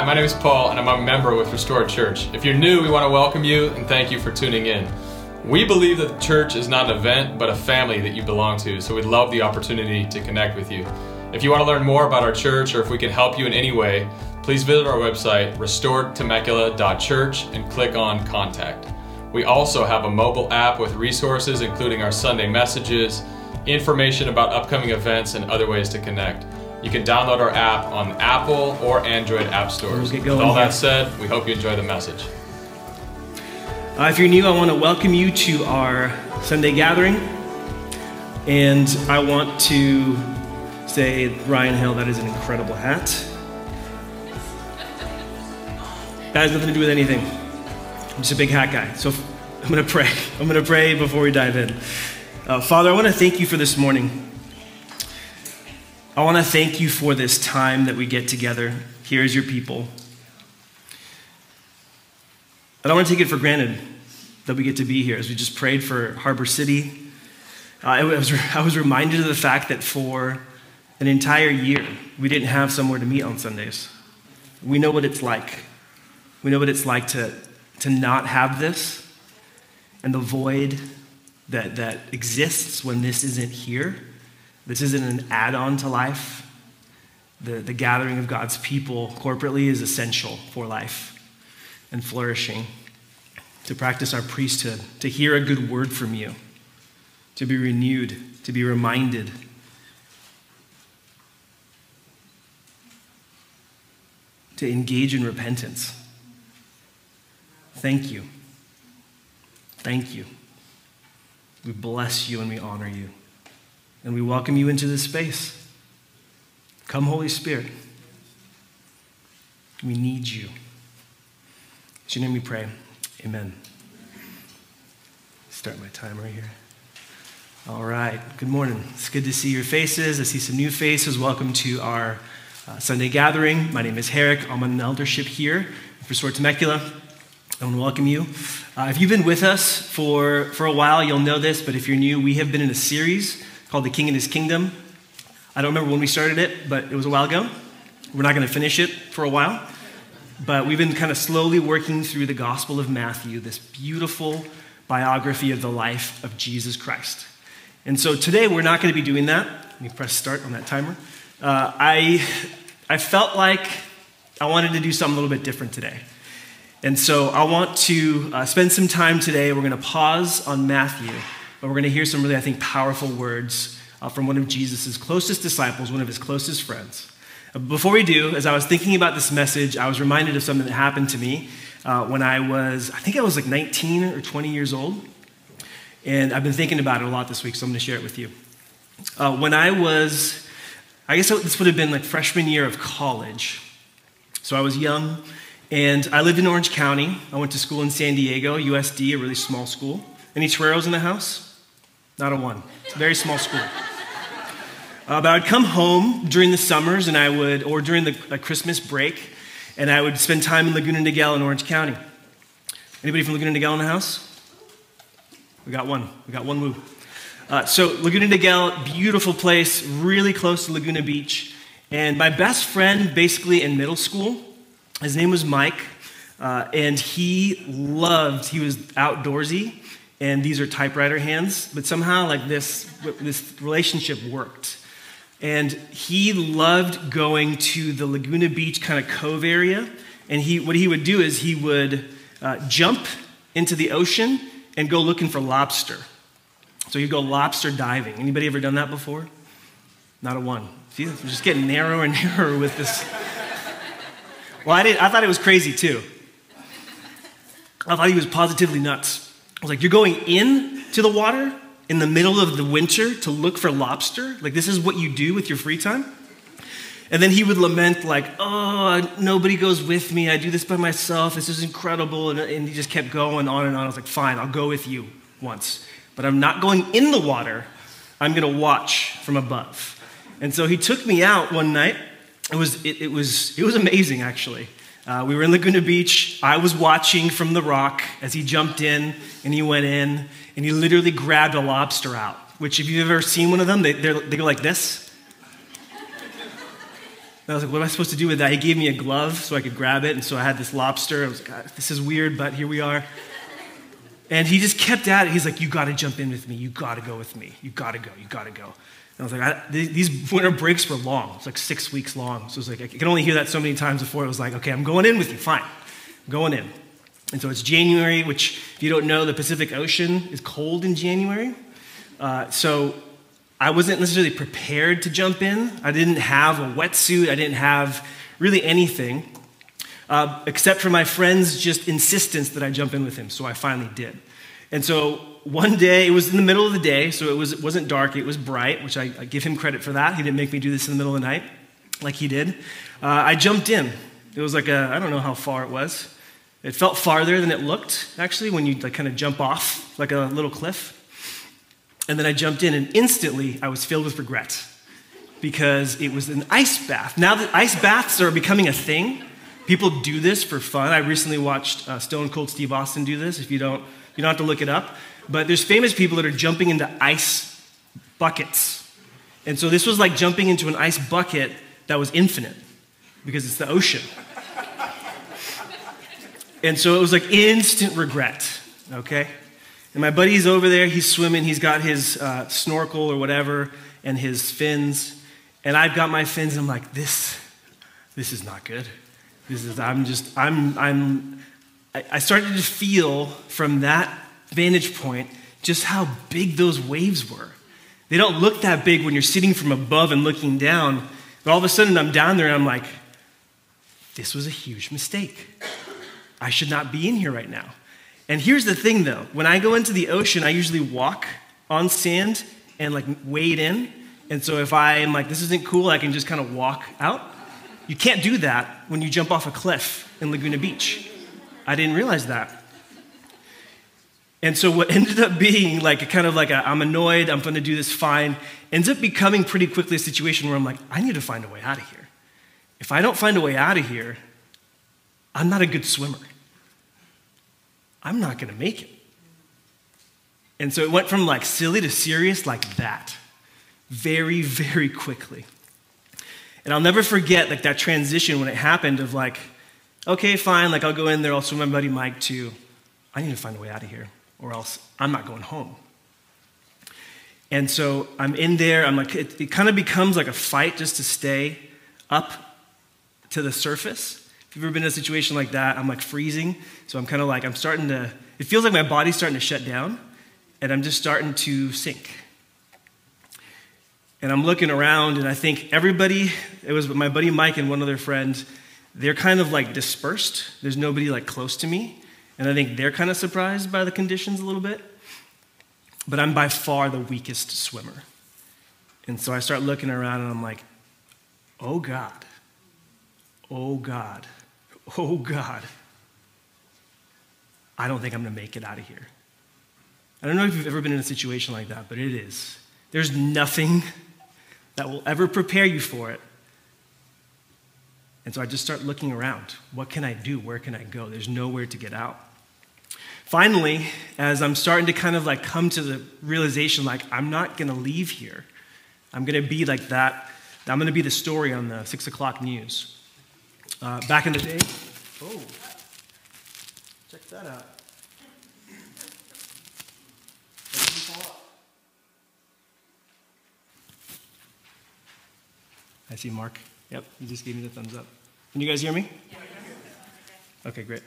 Hi, my name is Paul, and I'm a member with Restored Church. If you're new, we want to welcome you and thank you for tuning in. We believe that the church is not an event, but a family that you belong to, so we'd love the opportunity to connect with you. If you want to learn more about our church or if we can help you in any way, please visit our website, restoredtemecula.church, and click on Contact. We also have a mobile app with resources, including our Sunday messages, information about upcoming events, and other ways to connect. You can download our app on Apple or Android app stores. With all that said, we hope you enjoy the message. Uh, if you're new, I want to welcome you to our Sunday gathering. And I want to say, Ryan Hill, that is an incredible hat. That has nothing to do with anything. I'm just a big hat guy. So I'm going to pray. I'm going to pray before we dive in. Uh, Father, I want to thank you for this morning. I want to thank you for this time that we get together here as your people. I don't want to take it for granted that we get to be here as we just prayed for Harbor City. Uh, I, was, I was reminded of the fact that for an entire year, we didn't have somewhere to meet on Sundays. We know what it's like. We know what it's like to, to not have this and the void that, that exists when this isn't here. This isn't an add on to life. The, the gathering of God's people corporately is essential for life and flourishing, to practice our priesthood, to hear a good word from you, to be renewed, to be reminded. To engage in repentance. Thank you. Thank you. We bless you and we honor you. And we welcome you into this space. Come, Holy Spirit. We need you. In your name we pray. Amen. Start my timer here. All right. Good morning. It's good to see your faces. I see some new faces. Welcome to our uh, Sunday gathering. My name is Jarek. I'm an eldership here for Restored Temecula. I want to welcome you. Uh, if you've been with us for, for a while, you'll know this, but if you're new, we have been in a series called The King and His Kingdom. I don't remember when we started it, but it was a while ago. We're not going to finish it for a while. But we've been kind of slowly working through the Gospel of Matthew, this beautiful biography of the life of Jesus Christ. And so today we're not going to be doing that. Let me press start on that timer. Uh, I, I felt like I wanted to do something a little bit different today. And so I want to uh, spend some time today. We're going to pause on Matthew, and we're going to hear some really, I think, powerful words uh, from one of Jesus' closest disciples, one of his closest friends. Uh, Before we do, as I was thinking about this message, I was reminded of something that happened to me uh, when I was, I think I was like 19 or 20 years old. And I've been thinking about it a lot this week, so I'm going to share it with you. Uh, when I was, I guess this would have been like freshman year of college. So I was young, and I lived in Orange County. I went to school in San Diego, USD, a really small school. Any Toreros in the house? Not a one. It's a very small school. Uh, but I would come home during the summers, and I would, or during the Christmas break, and I would spend time in Laguna Niguel in Orange County. Anybody from Laguna Niguel in the house? We got one. We got one woo. Uh, so Laguna Niguel, beautiful place, really close to Laguna Beach. And my best friend, basically in middle school, his name was Mike, uh, and he loved. He was outdoorsy, and these are typewriter hands. But somehow, like this, this relationship worked. And he loved going to the Laguna Beach kind of cove area. And he, what he would do is he would uh, jump into the ocean and go looking for lobster. So he'd go lobster diving. Anybody ever done that before? Not a one. See, we're just getting narrower and narrower with this. Well, I, did, I thought it was crazy too. I thought he was positively nuts. I was like, You're going in to the water in the middle of the winter to look for lobster? Like, this is what you do with your free time? And then he would lament, like, oh, nobody goes with me. I do this by myself. This is incredible. And, and he just kept going on and on. I was like, fine, I'll go with you once. But I'm not going in the water. I'm going to watch from above. And so he took me out one night. It was, it, it was, it was amazing, actually. Uh, we were in Laguna Beach. I was watching from the rock as he jumped in and he went in and he literally grabbed a lobster out, which, if you've ever seen one of them, they, they're- go like this. I was like, what am I supposed to do with that? He gave me a glove so I could grab it. And so I had this lobster. I was like, ah, this is weird, but here we are. And he just kept at it. He's like, you got to jump in with me. You got to go with me. You got to go. You got to go. I was like, I, these winter breaks were long. It's like six weeks long. So it was like, I could only hear that so many times before. It was like, okay, I'm going in with you. Fine. I'm going in. And so it's January, which, if you don't know, the Pacific Ocean is cold in January. Uh, so I wasn't necessarily prepared to jump in. I didn't have a wetsuit, I didn't have really anything, uh, except for my friend's just insistence that I jump in with him. So I finally did. And so one day, it was in the middle of the day, so it, was, it wasn't dark, it was bright, which I, I give him credit for that. He didn't make me do this in the middle of the night like he did. Uh, I jumped in. It was like a, I don't know how far it was. It felt farther than it looked, actually, when you like kind of jump off like a little cliff. And then I jumped in, and instantly I was filled with regret because it was an ice bath. Now that ice baths are becoming a thing, people do this for fun. I recently watched uh, Stone Cold Steve Austin do this. If you don't, you don't have to look it up. But there's famous people that are jumping into ice buckets. And so this was like jumping into an ice bucket that was infinite because it's the ocean. and so it was like instant regret, okay? And my buddy's over there, he's swimming, he's got his uh, snorkel or whatever and his fins. And I've got my fins, and I'm like, this, this is not good. This is, I'm just, I'm, I'm, I started to feel from that vantage point just how big those waves were. They don't look that big when you're sitting from above and looking down, but all of a sudden I'm down there and I'm like, this was a huge mistake. I should not be in here right now. And here's the thing though when I go into the ocean, I usually walk on sand and like wade in. And so if I am like, this isn't cool, I can just kind of walk out. You can't do that when you jump off a cliff in Laguna Beach. I didn't realize that. And so what ended up being like a kind of like i am annoyed, I'm going to do this fine, ends up becoming pretty quickly a situation where I'm like, I need to find a way out of here. If I don't find a way out of here, I'm not a good swimmer. I'm not going to make it. And so it went from like silly to serious like that, very, very quickly. And I'll never forget like that transition when it happened of like, okay, fine, like I'll go in there, I'll swim my buddy Mike too. I need to find a way out of here, or else I'm not going home. And so I'm in there, I'm like, it, it kind of becomes like a fight just to stay up to the surface. If you've ever been in a situation like that, I'm like freezing. So I'm kind of like, I'm starting to, it feels like my body's starting to shut down and I'm just starting to sink. And I'm looking around and I think everybody, it was my buddy Mike and one other friend, they're kind of like dispersed. There's nobody like close to me. And I think they're kind of surprised by the conditions a little bit. But I'm by far the weakest swimmer. And so I start looking around and I'm like, oh God, oh God oh God, I don't think I'm going to make it out of here. I don't know if you've ever been in a situation like that, but it is. There's nothing that will ever prepare you for it. And so I just start looking around. What can I do? Where can I go? There's nowhere to get out. Finally, as I'm starting to kind of like come to the realization, like, I'm not going to leave here. I'm going to be like that. I'm going to be the story on the six o'clock news. Uh, back in the day, oh, check that out. I see Mark. Yep, he just gave me the thumbs up. Can you guys hear me? Okay, great.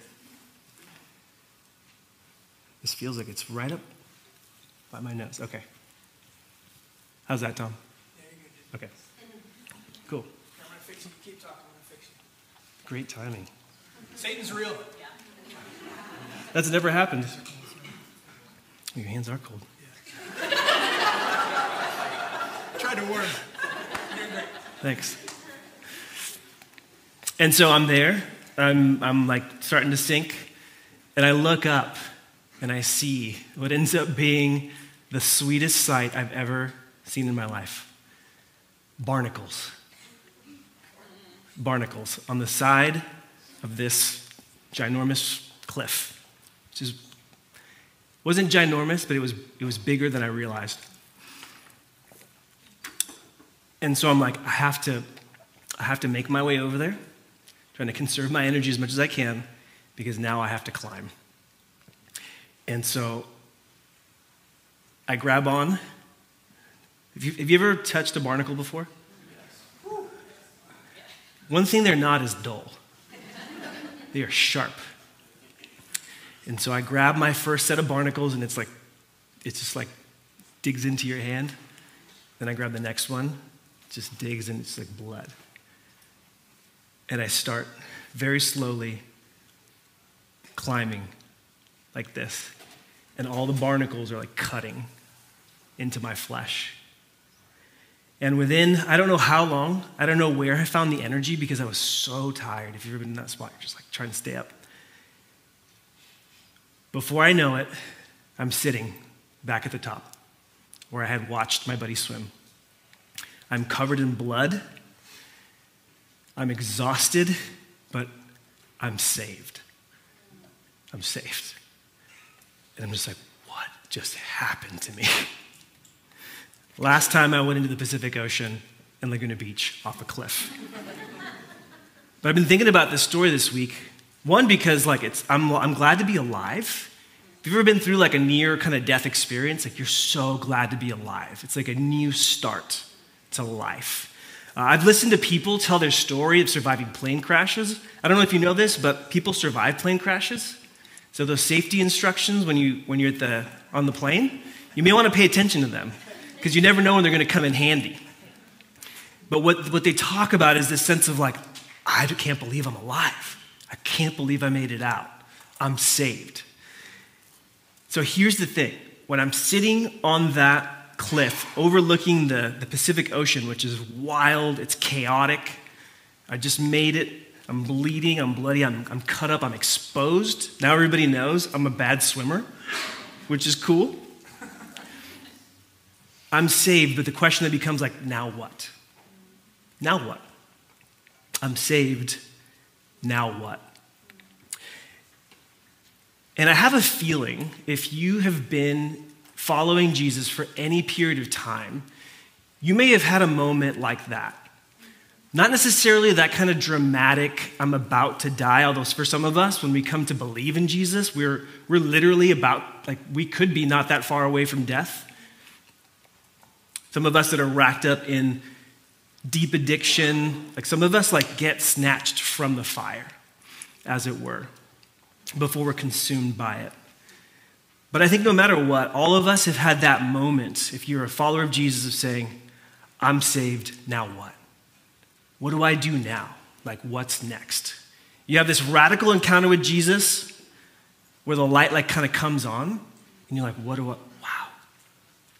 This feels like it's right up by my nose. Okay. How's that, Tom? Okay. Cool. I'm gonna fix you. Keep talking. Great timing. Satan's real. Yeah. That's never happened. Your hands are cold. Yeah. Try to warm. Thanks. And so I'm there. I'm, I'm like starting to sink. And I look up and I see what ends up being the sweetest sight I've ever seen in my life barnacles barnacles on the side of this ginormous cliff, which is, wasn't ginormous, but it was, it was bigger than I realized. And so I'm like, I have to, I have to make my way over there, trying to conserve my energy as much as I can, because now I have to climb. And so I grab on. Have you, have you ever touched a barnacle before? One thing they're not is dull, they are sharp. And so I grab my first set of barnacles, and it's like, it's just like digs into your hand. Then I grab the next one, just digs, and it's like blood. And I start very slowly climbing like this. And all the barnacles are like cutting into my flesh. And within, I don't know how long, I don't know where I found the energy because I was so tired. If you've ever been in that spot, you're just like trying to stay up. Before I know it, I'm sitting back at the top where I had watched my buddy swim. I'm covered in blood. I'm exhausted, but I'm saved. I'm saved. And I'm just like, what just happened to me? Last time I went into the Pacific Ocean in Laguna Beach off a cliff. but I've been thinking about this story this week. One, because like it's, I'm, I'm glad to be alive. If you've ever been through like a near kind of death experience? Like you're so glad to be alive. It's like a new start to life. Uh, I've listened to people tell their story of surviving plane crashes. I don't know if you know this, but people survive plane crashes. So those safety instructions when you when you're at the on the plane, you may want to pay attention to them because you never know when they're going to come in handy. But what, what they talk about is this sense of like, I can't believe I'm alive. I can't believe I made it out. I'm saved. So here's the thing when I'm sitting on that cliff overlooking the, the Pacific Ocean, which is wild, it's chaotic, I just made it. I'm bleeding, I'm bloody, I'm, I'm cut up, I'm exposed. Now everybody knows I'm a bad swimmer, which is cool. I'm saved, but the question that becomes like, now what? Now what? I'm saved, now what? And I have a feeling if you have been following Jesus for any period of time, you may have had a moment like that. Not necessarily that kind of dramatic, I'm about to die, although for some of us, when we come to believe in Jesus, we're, we're literally about, like, we could be not that far away from death. Some of us that are racked up in deep addiction, like some of us like get snatched from the fire, as it were, before we're consumed by it. But I think no matter what, all of us have had that moment, if you're a follower of Jesus, of saying, I'm saved, now what? What do I do now? Like, what's next? You have this radical encounter with Jesus where the light like kind of comes on, and you're like, what do I, wow,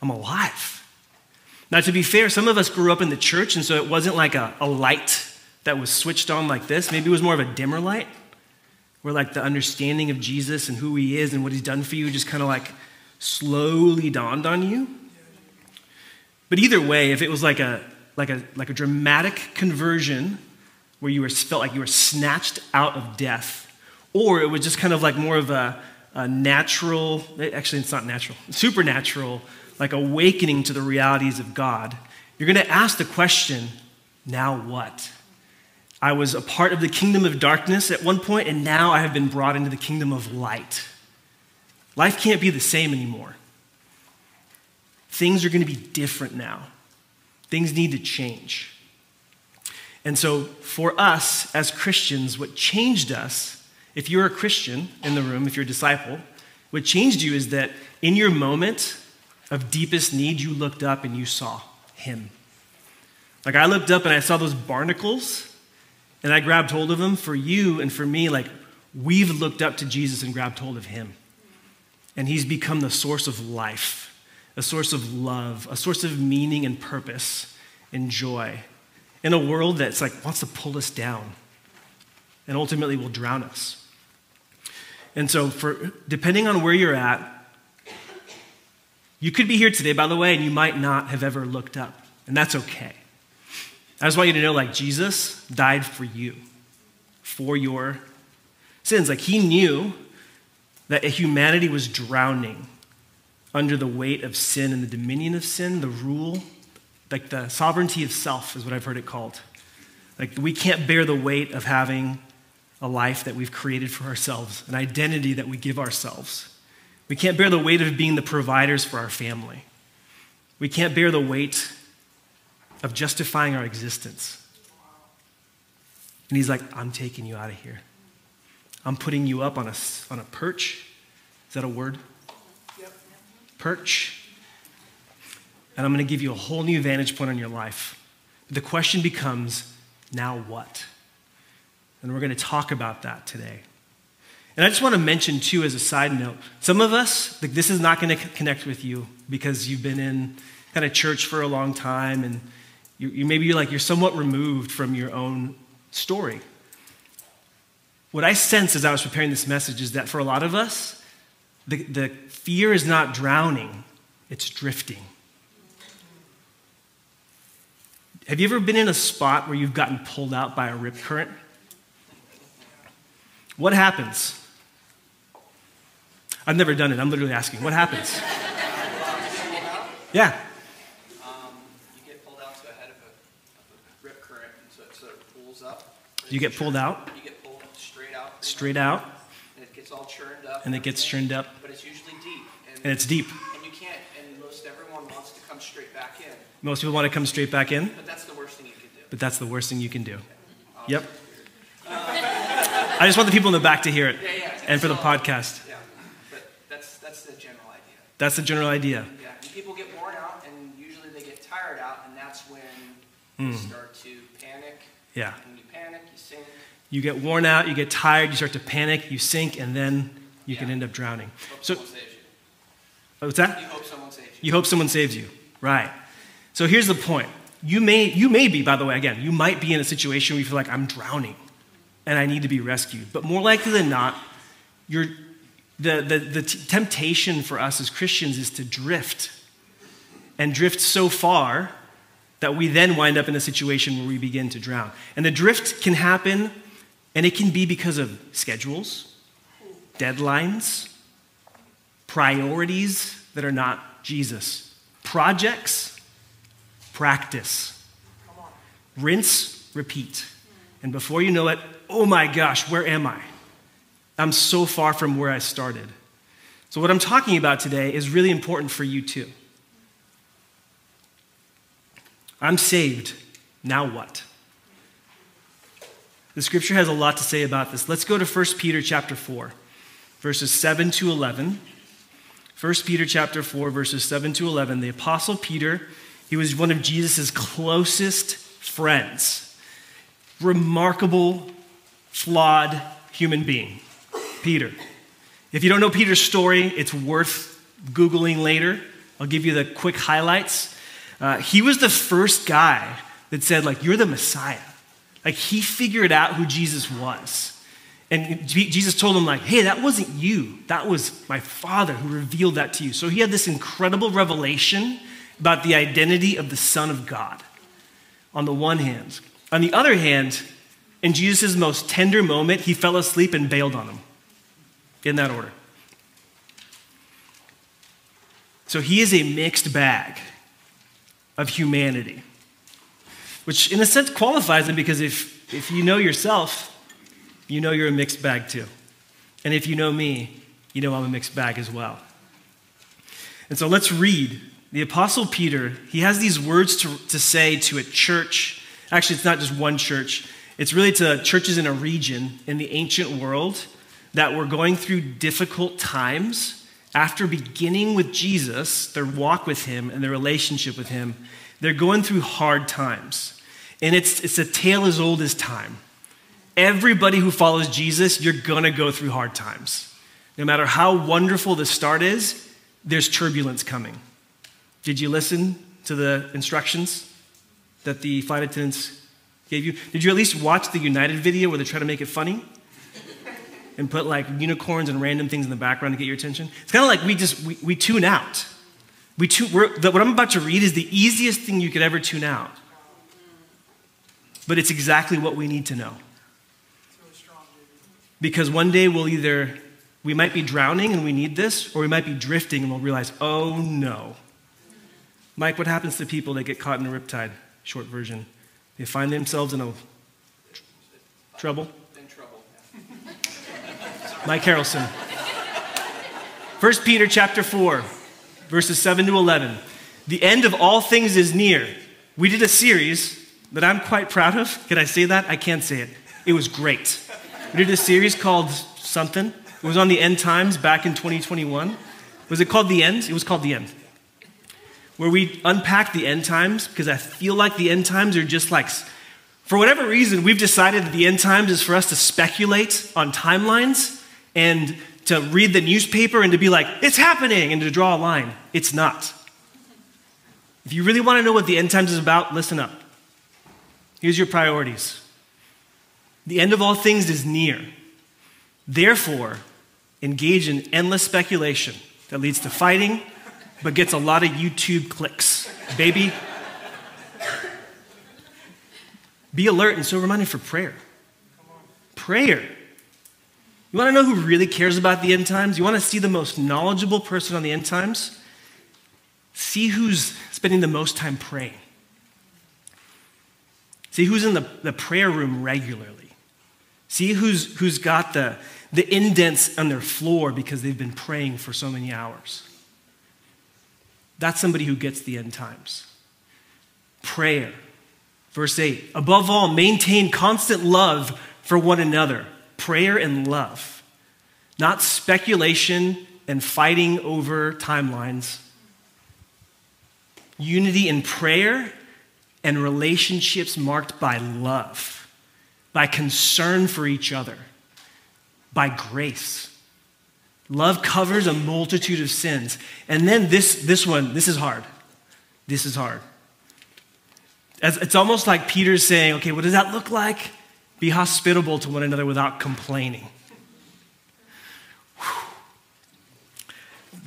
I'm alive. Now, to be fair, some of us grew up in the church, and so it wasn't like a, a light that was switched on like this. Maybe it was more of a dimmer light, where like the understanding of Jesus and who he is and what he's done for you just kind of like slowly dawned on you. But either way, if it was like a like a like a dramatic conversion where you were felt like you were snatched out of death, or it was just kind of like more of a, a natural, eh, actually it's not natural, supernatural like awakening to the realities of God, you're going to ask the question now what? I was a part of the kingdom of darkness at one point, and now I have been brought into the kingdom of light. Life can't be the same anymore. Things are going to be different now. Things need to change. And so, for us as Christians, what changed us, if you're a Christian in the room, if you're a disciple, what changed you is that in your moment, of deepest need, you looked up and you saw him. Like I looked up and I saw those barnacles and I grabbed hold of them. For you and for me, like we've looked up to Jesus and grabbed hold of him. And he's become the source of life, a source of love, a source of meaning and purpose and joy in a world that's like wants to pull us down and ultimately will drown us. And so for depending on where you're at, you could be here today, by the way, and you might not have ever looked up, and that's okay. I just want you to know, like, Jesus died for you, for your sins. Like, he knew that humanity was drowning under the weight of sin and the dominion of sin, the rule, like the sovereignty of self is what I've heard it called, Like, we can't bear the weight of having a life that we've created for ourselves, an identity that we give ourselves. We can't bear the weight of being the providers for our family. We can't bear the weight of justifying our existence. And he's like, I'm taking you out of here. I'm putting you up on a, on a perch. Is that a word? Perch. And I'm going to give you a whole new vantage point on your life. The question becomes now what? And we're going to talk about that today. And I just want to mention, too, as a side note, some of us, like, this is not going to connect with you because you've been in kind of church for a long time and you, you maybe you're like you're somewhat removed from your own story. What I sense as I was preparing this message is that for a lot of us, the, the fear is not drowning, it's drifting. Have you ever been in a spot where you've gotten pulled out by a rip current? What happens? I've never done it. I'm literally asking. What happens? Yeah. Um, you get pulled out to a head of a, of a rip current, and so it sort of pulls up. You get pulled out, You get pulled straight out. straight out, And it gets all churned up. And it gets churned up, But it's usually deep. And, and it's deep. and you can't, and most everyone wants to come straight back in. Most people want to come straight back in, But that's the worst thing you can do. but that's the worst thing you can do. Yep. I just want the people in the back to hear it, Yeah, yeah. and for the podcast. Yeah. But that's, that's the general idea. That's the general idea. Yeah. And people get worn out, and usually they get tired out, and that's when Hmm. you start to panic. Yeah. When you panic, you sink. You get worn out, you get tired, you start to panic, you sink, and then you can end up drowning. Hope So, someone saves you. what's that? You hope someone saves you. You hope someone saves you. Right. So here's the point. You may, you may be, by the way, again, you might be in a situation where you feel like I'm drowning and I need to be rescued. But more likely than not, you're, the, the, the t- temptation for us as Christians is to drift and drift so far that we then wind up in a situation where we begin to drown. And the drift can happen, and it can be because of schedules, deadlines, priorities that are not Jesus, projects, practice, rinse, repeat. And before you know it, oh my gosh, where am I? I'm so far from where I started. So, what I'm talking about today is really important for you too. I'm saved. Now what? The scripture has a lot to say about this. Let's go to 1 Peter chapter 4, verses 7 to 11. 1 Peter chapter 4, verses 7 to 11. The apostle Peter, he was one of Jesus' closest friends. Remarkable, flawed human being. Peter. If you don't know Peter's story, it's worth Googling later. I'll give you the quick highlights. Uh, he was the first guy that said, like, you're the Messiah. Like, he figured out who Jesus was. And Jesus told him, like, hey, that wasn't you. That was my Father who revealed that to you. So he had this incredible revelation about the identity of the Son of God on the one hand. On the other hand, in Jesus' most tender moment, he fell asleep and bailed on him. In that order. So he is a mixed bag of humanity, which in a sense qualifies him because if, if you know yourself, you know you're a mixed bag too. And if you know me, you know I'm a mixed bag as well. And so let's read. The Apostle Peter, he has these words to, to say to a church. Actually, it's not just one church, it's really to churches in a region in the ancient world that were going through difficult times after beginning with Jesus, their walk with him and their relationship with him. They're going through hard times. And it's, it's a tale as old as time. Everybody who follows Jesus, you're going to go through hard times. No matter how wonderful the start is, there's turbulence coming. Did you listen to the instructions that the flight attendants gave you? Did you at least watch the United video where they try to make it funny? And put like unicorns and random things in the background to get your attention? It's kind of like we just, we, we tune out. We tune, the, what I'm about to read is the easiest thing you could ever tune out. But it's exactly what we need to know. It's really strong, baby. Because one day we'll either, we might be drowning and we need this, or we might be drifting and we'll realize, oh no. Mike, what happens to people that get caught in a riptide? Short version. They find themselves in a Trouble? In trouble. Mike Harrelson. 1 Peter chapter 4, verses 7 to 11. The end of all things is near. We did a series that I'm quite proud of. Can I say that? I can't say it. It was great. We did a series called something. It was on the end times back in 2021. Was it called The End? It was called The End. Where we unpack the end times because I feel like the end times are just like, for whatever reason, we've decided that the end times is for us to speculate on timelines and to read the newspaper and to be like, it's happening, and to draw a line. It's not. If you really want to know what the end times is about, listen up. Here's your priorities. The end of all things is near. Therefore, engage in endless speculation that leads to fighting, but gets a lot of YouTube clicks. Baby, be alert and sober minded for prayer. Prayer. You want to know who really cares about the end times? You want to see the most knowledgeable person on the end times? See who's spending the most time praying. See who's in the, the prayer room regularly. See who's, who's got the, the indents on their floor because they've been praying for so many hours. That's somebody who gets the end times. Prayer. Verse 8 Above all, maintain constant love for one another. Prayer and love. Not speculation and fighting over timelines. Unity in prayer and relationships marked by love, by concern for each other, by grace. Love covers a multitude of sins. And then this, this one, this is hard. This is hard. It's almost like Peter's saying, okay, what does that look like? Be hospitable to one another without complaining.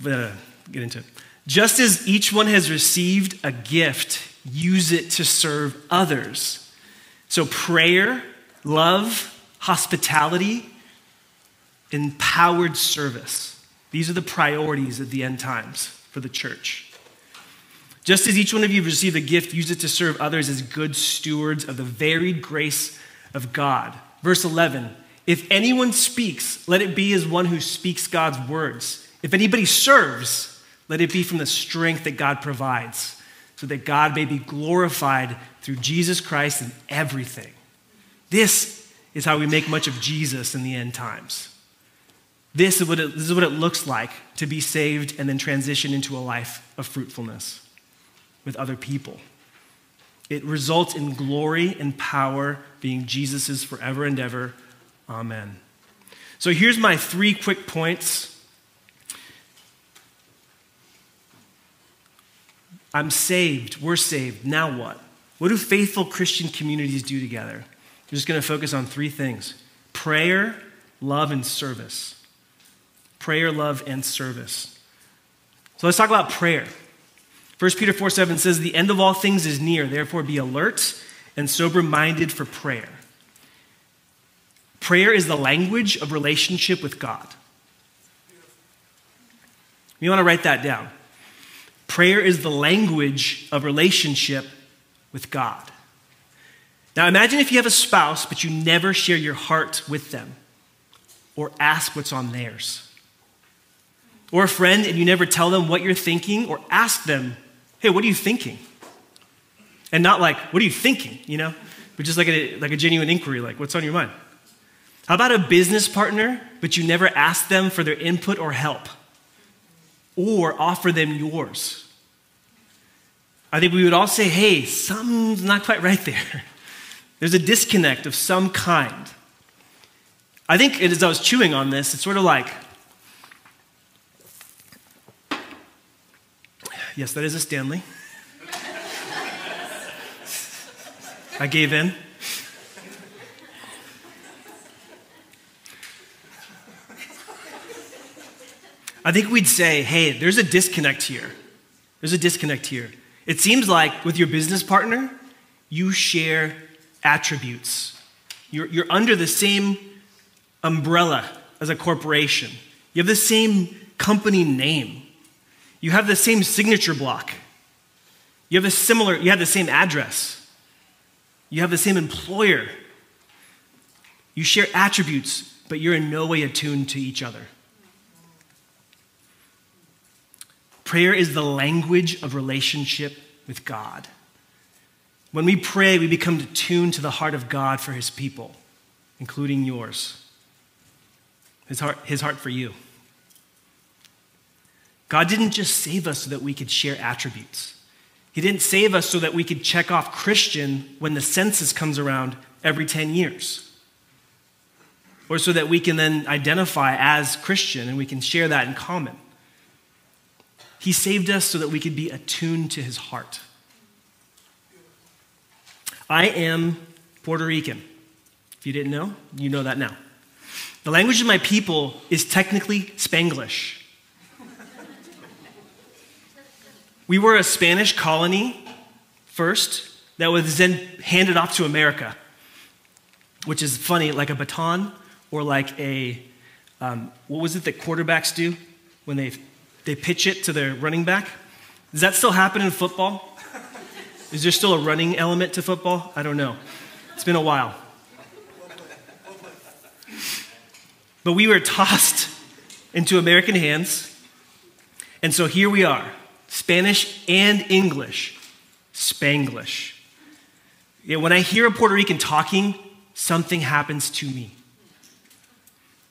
But, uh, get into it. Just as each one has received a gift, use it to serve others. So, prayer, love, hospitality, empowered service. These are the priorities at the end times for the church. Just as each one of you received a gift, use it to serve others as good stewards of the varied grace of God. Verse 11 If anyone speaks, let it be as one who speaks God's words. If anybody serves, let it be from the strength that God provides, so that God may be glorified through Jesus Christ in everything. This is how we make much of Jesus in the end times. This is, what it, this is what it looks like to be saved and then transition into a life of fruitfulness with other people. It results in glory and power being Jesus's forever and ever. Amen. So here's my three quick points. I'm saved. We're saved. Now what? What do faithful Christian communities do together? We're just going to focus on three things prayer, love, and service prayer, love, and service. So let's talk about prayer. 1 Peter 4 7 says, The end of all things is near, therefore be alert and sober minded for prayer. Prayer is the language of relationship with God. You want to write that down. Prayer is the language of relationship with God. Now imagine if you have a spouse, but you never share your heart with them or ask what's on theirs or a friend and you never tell them what you're thinking or ask them, hey, what are you thinking? And not like, what are you thinking, you know? But just like a, like a genuine inquiry, like, what's on your mind? How about a business partner, but you never ask them for their input or help or offer them yours? I think we would all say, hey, something's not quite right there. There's a disconnect of some kind. I think as I was chewing on this, it's sort of like Yes, that is a Stanley. I gave in. I think we'd say, hey, there's a disconnect here. There's a disconnect here. It seems like with your business partner, you share attributes. You're, you're under the same umbrella as a corporation, you have the same company name. You have the same signature block. You have a similar, you have the same address. You have the same employer. You share attributes, but you're in no way attuned to each other. Prayer is the language of relationship with God. When we pray, we become attuned to the heart of God for his people, including yours. His heart, his heart for you. God didn't just save us so that we could share attributes. He didn't save us so that we could check off Christian when the census comes around every 10 years. Or so that we can then identify as Christian and we can share that in common. He saved us so that we could be attuned to his heart. I am Puerto Rican. If you didn't know, you know that now. The language of my people is technically Spanglish. We were a Spanish colony first that was then handed off to America, which is funny, like a baton or like a, um, what was it that quarterbacks do when they, they pitch it to their running back? Does that still happen in football? Is there still a running element to football? I don't know. It's been a while. But we were tossed into American hands. And so here we are Spanish and English, Spanglish. Yeah, when I hear a Puerto Rican talking, something happens to me.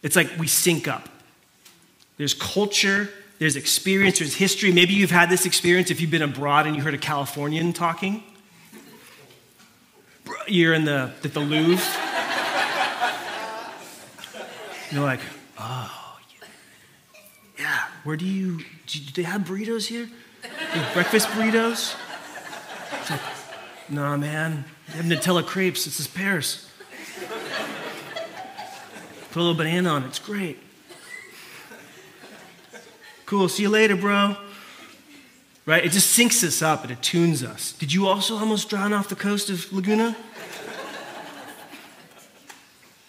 It's like we sync up. There's culture, there's experience, there's history. Maybe you've had this experience if you've been abroad and you heard a Californian talking. You're in the, at the Louvre. You're like, oh, yeah. Where do you, do they have burritos here? breakfast burritos? It's like, nah, man. They have Nutella crepes. It's his pears. Put a little banana on it. It's great. Cool. See you later, bro. Right? It just syncs us up. It attunes us. Did you also almost drown off the coast of Laguna?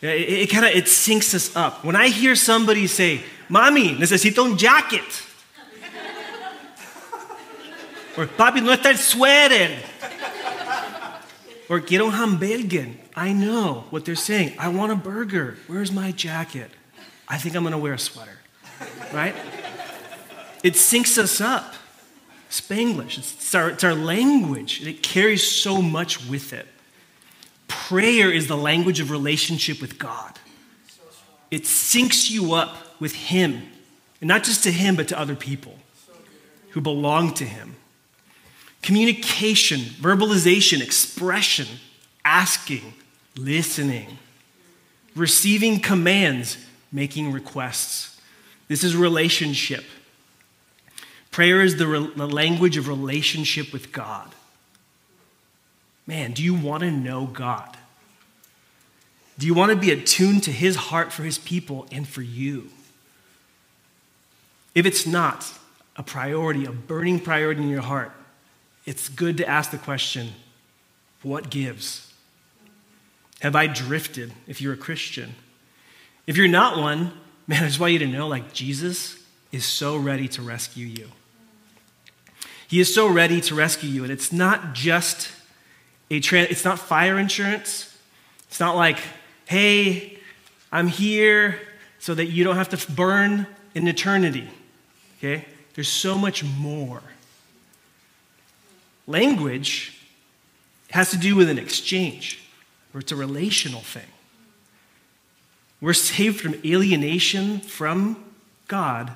Yeah, it, it kind of it syncs us up. When I hear somebody say, "Mami, necesito un jacket," or "Papi, no el suéter," or "Quiero un hamburger," I know what they're saying. I want a burger. Where's my jacket? I think I'm going to wear a sweater. Right? It syncs us up. Spanglish. It's our, it's our language. It carries so much with it. Prayer is the language of relationship with God. It syncs you up with Him, and not just to Him, but to other people who belong to Him. Communication, verbalization, expression, asking, listening, receiving commands, making requests. This is relationship. Prayer is the, re- the language of relationship with God. Man, do you want to know God? Do you want to be attuned to his heart for his people and for you? If it's not a priority, a burning priority in your heart, it's good to ask the question what gives? Have I drifted if you're a Christian? If you're not one, man, I just want you to know like Jesus is so ready to rescue you. He is so ready to rescue you. And it's not just a, tra- it's not fire insurance. It's not like, hey, I'm here so that you don't have to burn in eternity. Okay? There's so much more. Language has to do with an exchange, or it's a relational thing. We're saved from alienation from God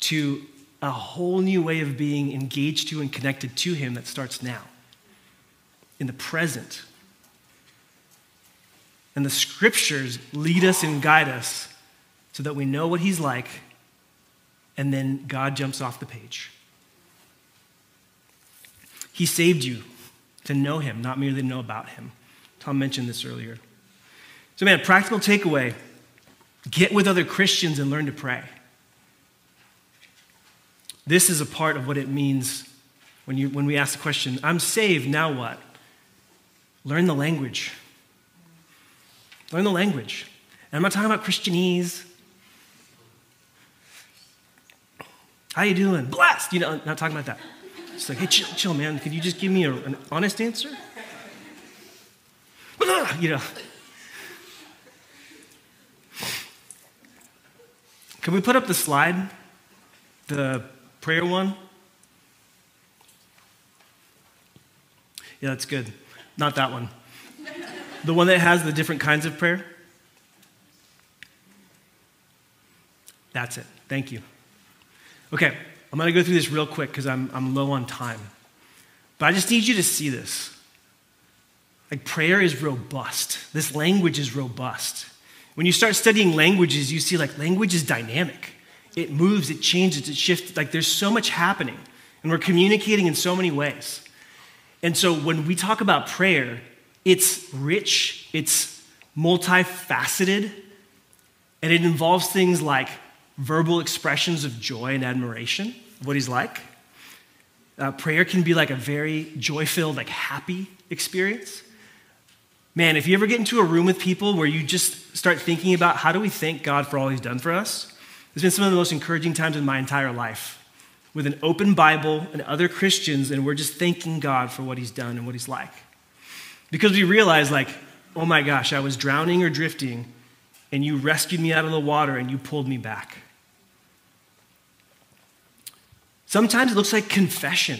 to a whole new way of being engaged to and connected to Him that starts now, in the present. And the scriptures lead us and guide us so that we know what He's like, and then God jumps off the page. He saved you to know Him, not merely to know about Him. Tom mentioned this earlier. So, man, practical takeaway get with other Christians and learn to pray. This is a part of what it means when, you, when we ask the question, I'm saved, now what? Learn the language. Learn the language. And I'm not talking about Christianese. How you doing? Blessed. You know, not talking about that. It's like, hey, chill, chill, man. Could you just give me a, an honest answer? You know. Can we put up the slide? The prayer one? Yeah, that's good. Not that one. The one that has the different kinds of prayer? That's it. Thank you. Okay, I'm going to go through this real quick because I'm, I'm low on time. But I just need you to see this. Like, prayer is robust. This language is robust. When you start studying languages, you see like language is dynamic. It moves, it changes, it shifts. Like, there's so much happening, and we're communicating in so many ways. And so, when we talk about prayer, it's rich, it's multifaceted, and it involves things like verbal expressions of joy and admiration of what he's like. Uh, prayer can be like a very joy filled, like happy experience. Man, if you ever get into a room with people where you just start thinking about how do we thank God for all he's done for us, it's been some of the most encouraging times in my entire life with an open Bible and other Christians, and we're just thanking God for what he's done and what he's like. Because we realize, like, oh my gosh, I was drowning or drifting, and you rescued me out of the water and you pulled me back. Sometimes it looks like confession,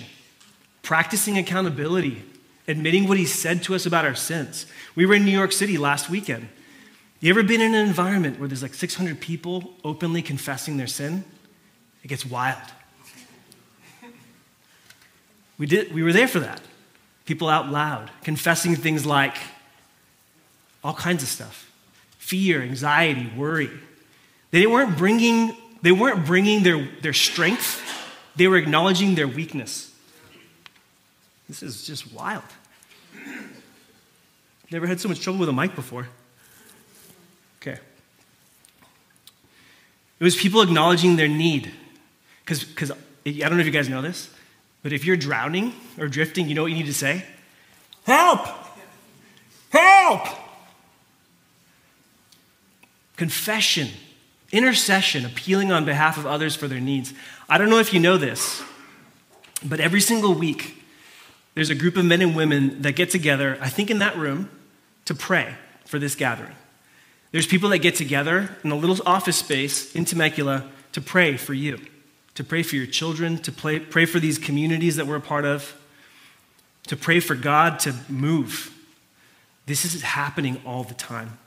practicing accountability, admitting what he said to us about our sins. We were in New York City last weekend. You ever been in an environment where there's like 600 people openly confessing their sin? It gets wild. We, did, we were there for that. People out loud, confessing things like all kinds of stuff fear, anxiety, worry. They weren't bringing, they weren't bringing their, their strength they were acknowledging their weakness. This is just wild. Never had so much trouble with a mic before. Okay. It was people acknowledging their need. Because I don't know if you guys know this, but if you're drowning or drifting, you know what you need to say? Help! Help! Confession Intercession, appealing on behalf of others for their needs. I don't know if you know this, but every single week, there's a group of men and women that get together, I think in that room, to pray for this gathering. There's people that get together in a little office space in Temecula to pray for you, to pray for your children, to pray, pray for these communities that we're a part of, to pray for God to move. This is happening all the time.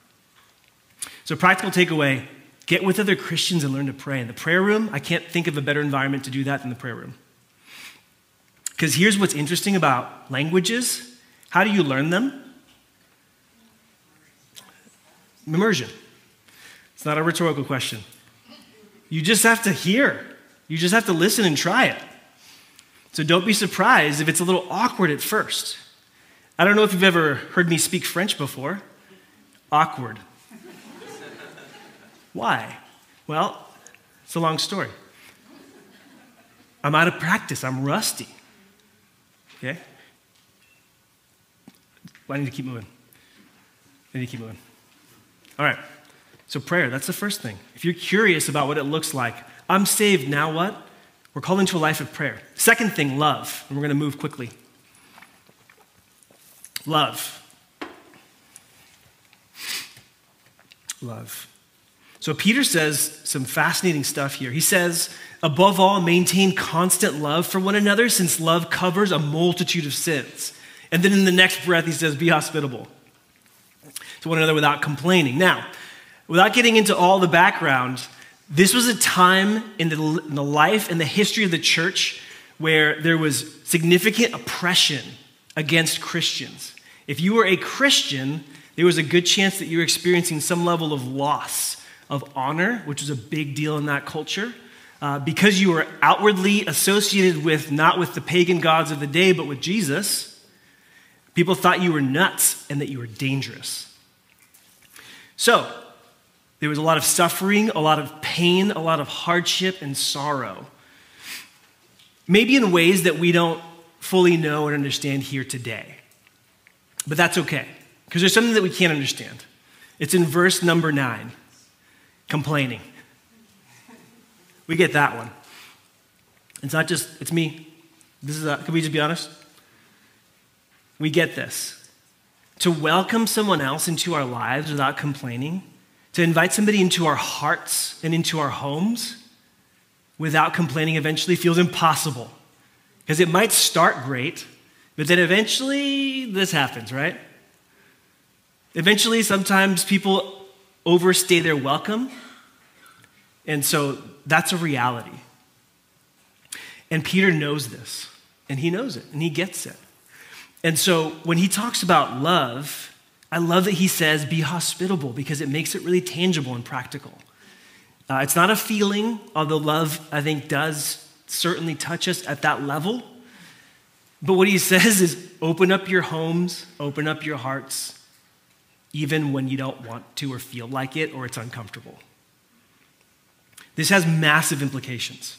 So, practical takeaway Get with other Christians and learn to pray. In the prayer room, I can't think of a better environment to do that than the prayer room. Because here's what's interesting about languages how do you learn them? Immersion. It's not a rhetorical question. You just have to hear, you just have to listen and try it. So don't be surprised if it's a little awkward at first. I don't know if you've ever heard me speak French before. Awkward. Why? Well, it's a long story. I'm out of practice, I'm rusty. Okay? I need to keep moving. I need to keep moving. All right. So, prayer, that's the first thing. If you're curious about what it looks like, I'm saved, now what? We're called into a life of prayer. Second thing, love. And we're going to move quickly. Love. Love. So Peter says some fascinating stuff here. He says, above all, maintain constant love for one another, since love covers a multitude of sins. And then in the next breath, he says, be hospitable to one another without complaining. Now, without getting into all the background, this was a time in the, in the life and the history of the church where there was significant oppression against Christians. If you were a Christian, there was a good chance that you were experiencing some level of loss of honor, which was a big deal in that culture. Uh, because you were outwardly associated with not with the pagan gods of the day, but with Jesus, people thought you were nuts and that you were dangerous. So, there was a lot of suffering, a lot of pain, a lot of hardship and sorrow. Maybe in ways that we don't fully know and understand here today. But that's okay, because there's something that we can't understand. It's in verse number nine complaining. We get that one. It's not just, it's me. This is, a, can we just be honest? We get this. To welcome someone else into our lives without complaining, to invite somebody into our hearts and into our homes without complaining eventually feels impossible. Because it might start great, but then eventually this happens, right? Eventually, sometimes people overstay their welcome. And so that's a reality. And Peter knows this, and he knows it, and he gets it. And so when he talks about love, I love that he says, be hospitable, because it makes it really tangible and practical. Uh, it's not a feeling, although love, I think, does certainly touch us at that level. But what he says is open up your homes, open up your hearts, even when you don't want to or feel like it or it's uncomfortable. This has massive implications,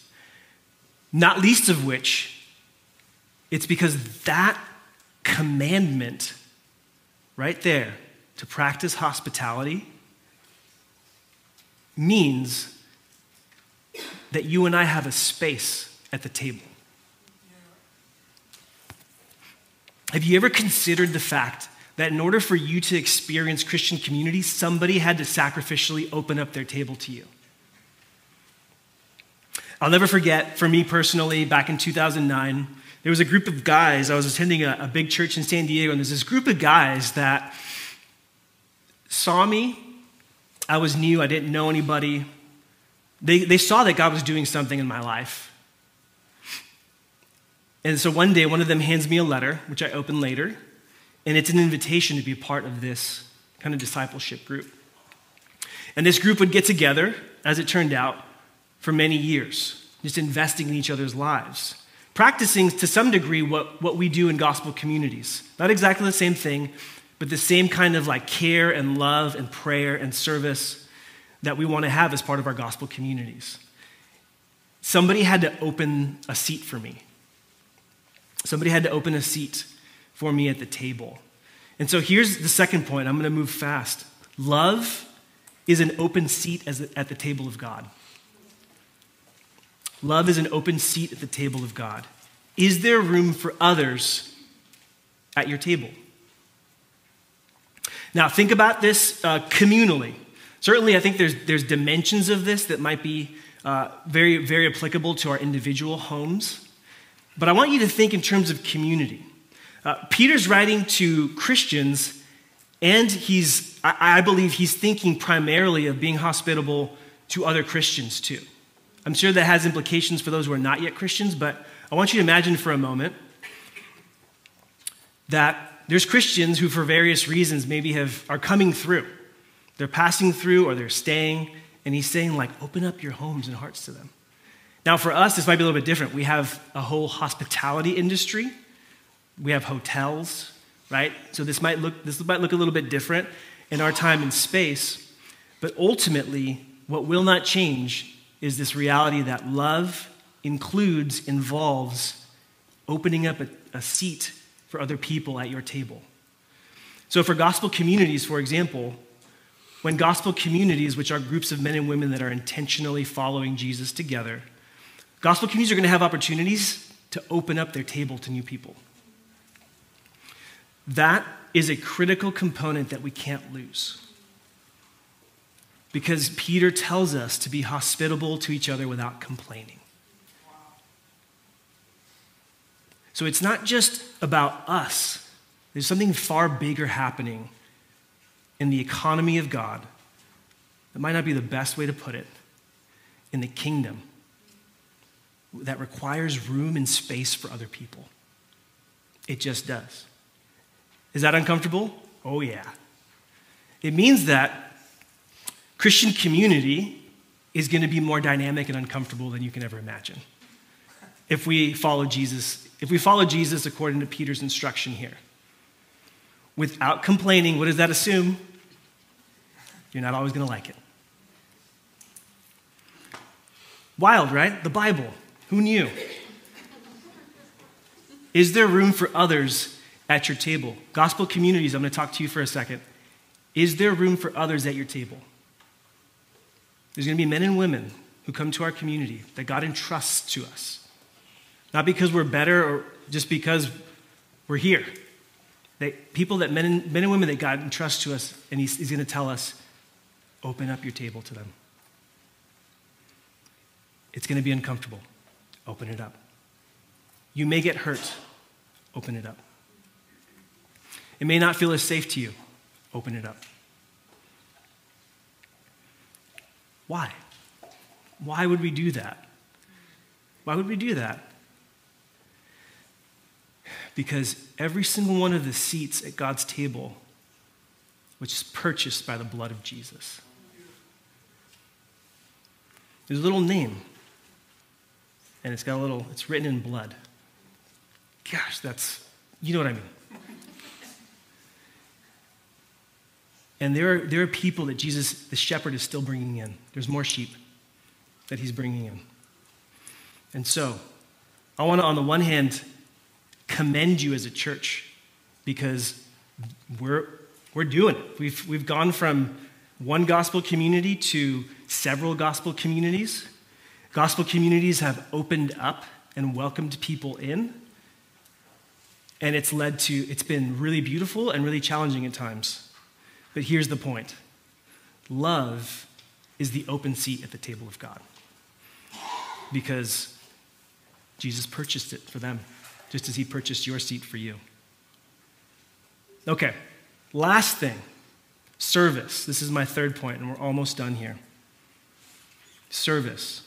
not least of which it's because that commandment right there to practice hospitality means that you and I have a space at the table. Have you ever considered the fact that in order for you to experience Christian community, somebody had to sacrificially open up their table to you? I'll never forget, for me personally, back in 2009, there was a group of guys. I was attending a, a big church in San Diego, and there's this group of guys that saw me. I was new, I didn't know anybody. They, they saw that God was doing something in my life. And so one day, one of them hands me a letter, which I open later, and it's an invitation to be a part of this kind of discipleship group. And this group would get together, as it turned out, for many years, just investing in each other's lives, practicing to some degree what, what we do in gospel communities. Not exactly the same thing, but the same kind of like care and love and prayer and service that we want to have as part of our gospel communities. Somebody had to open a seat for me. Somebody had to open a seat for me at the table. And so here's the second point. I'm going to move fast. Love is an open seat at the table of God. Love is an open seat at the table of God. Is there room for others at your table? Now, think about this uh, communally. Certainly, I think there's, there's dimensions of this that might be uh, very, very applicable to our individual homes. But I want you to think in terms of community. Uh, Peter's writing to Christians, and he's, I, I believe he's thinking primarily of being hospitable to other Christians too. I'm sure that has implications for those who are not yet Christians, but I want you to imagine for a moment that there's Christians who, for various reasons, maybe have, are coming through. They're passing through or they're staying, and he's saying, like, open up your homes and hearts to them. Now, for us, this might be a little bit different. We have a whole hospitality industry. We have hotels, right? So this might look this might look a little bit different in our time and space, but ultimately, what will not change is this reality that love includes, involves opening up a, a seat for other people at your table. So, for gospel communities, for example, when gospel communities, which are groups of men and women that are intentionally following Jesus together, Gospel communities are going to have opportunities to open up their table to new people. That is a critical component that we can't lose. Because Peter tells us to be hospitable to each other without complaining. So it's not just about us, there's something far bigger happening in the economy of God. That might not be the best way to put it, in the kingdom that requires room and space for other people. It just does. Is that uncomfortable? Oh, yeah. It means that Christian community is going to be more dynamic and uncomfortable than you can ever imagine. If we follow Jesus, if we follow Jesus according to Peter's instruction here. Without complaining, what does that assume? You're not always going to like it. Wild, right? The Bible. Who knew? Is there room for others at your table? Gospel communities, I'm going to talk to you for a second. Is there room for others at your table? There's going to be men and women who come to our community that God entrusts to us. Not because we're better or just because we're here. They, people that men and, men and women that God entrusts to us, and He's, he's going to tell us, Open up your table to them. It's going to be uncomfortable. Open it up. You may get hurt. Open it up. It may not feel as safe to you. Open it up. Why? Why would we do that? Why would we do that? Because every single one of the seats at God's table which is purchased by the blood of Jesus. There's a little name, and it's got a little, it's written in blood. Gosh, that's, you know what I mean. And there are, there are people that Jesus, the shepherd, is still bringing in. There's more sheep that he's bringing in. And so, I want to, on the one hand, commend you as a church because we're, we're doing it. We've, we've gone from one gospel community to several gospel communities. Gospel communities have opened up and welcomed people in. And it's led to, it's been really beautiful and really challenging at times. But here's the point love is the open seat at the table of God because Jesus purchased it for them, just as he purchased your seat for you. Okay, last thing service. This is my third point, and we're almost done here. Service.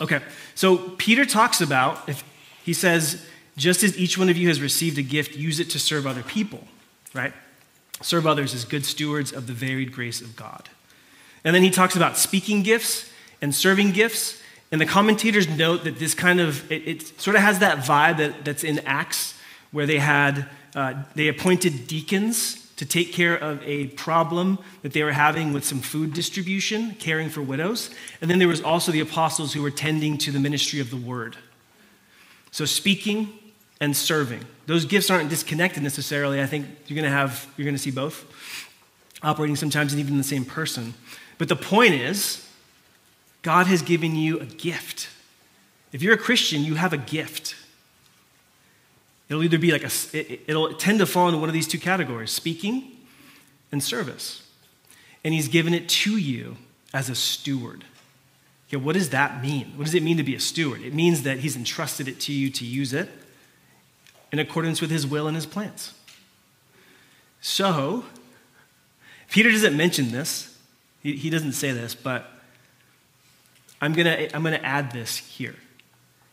Okay, so Peter talks about, if he says, just as each one of you has received a gift, use it to serve other people, right? Serve others as good stewards of the varied grace of God. And then he talks about speaking gifts and serving gifts. And the commentators note that this kind of, it, it sort of has that vibe that, that's in Acts, where they had, uh, they appointed deacons to take care of a problem that they were having with some food distribution, caring for widows. And then there was also the apostles who were tending to the ministry of the word. So speaking and serving. Those gifts aren't disconnected necessarily. I think you're going to have you're going to see both operating sometimes and even in the same person. But the point is God has given you a gift. If you're a Christian, you have a gift. It'll either be like a, it'll tend to fall into one of these two categories speaking and service. And he's given it to you as a steward. Okay, what does that mean? What does it mean to be a steward? It means that he's entrusted it to you to use it in accordance with his will and his plans. So, Peter doesn't mention this, he, he doesn't say this, but I'm going to I'm going to add this here.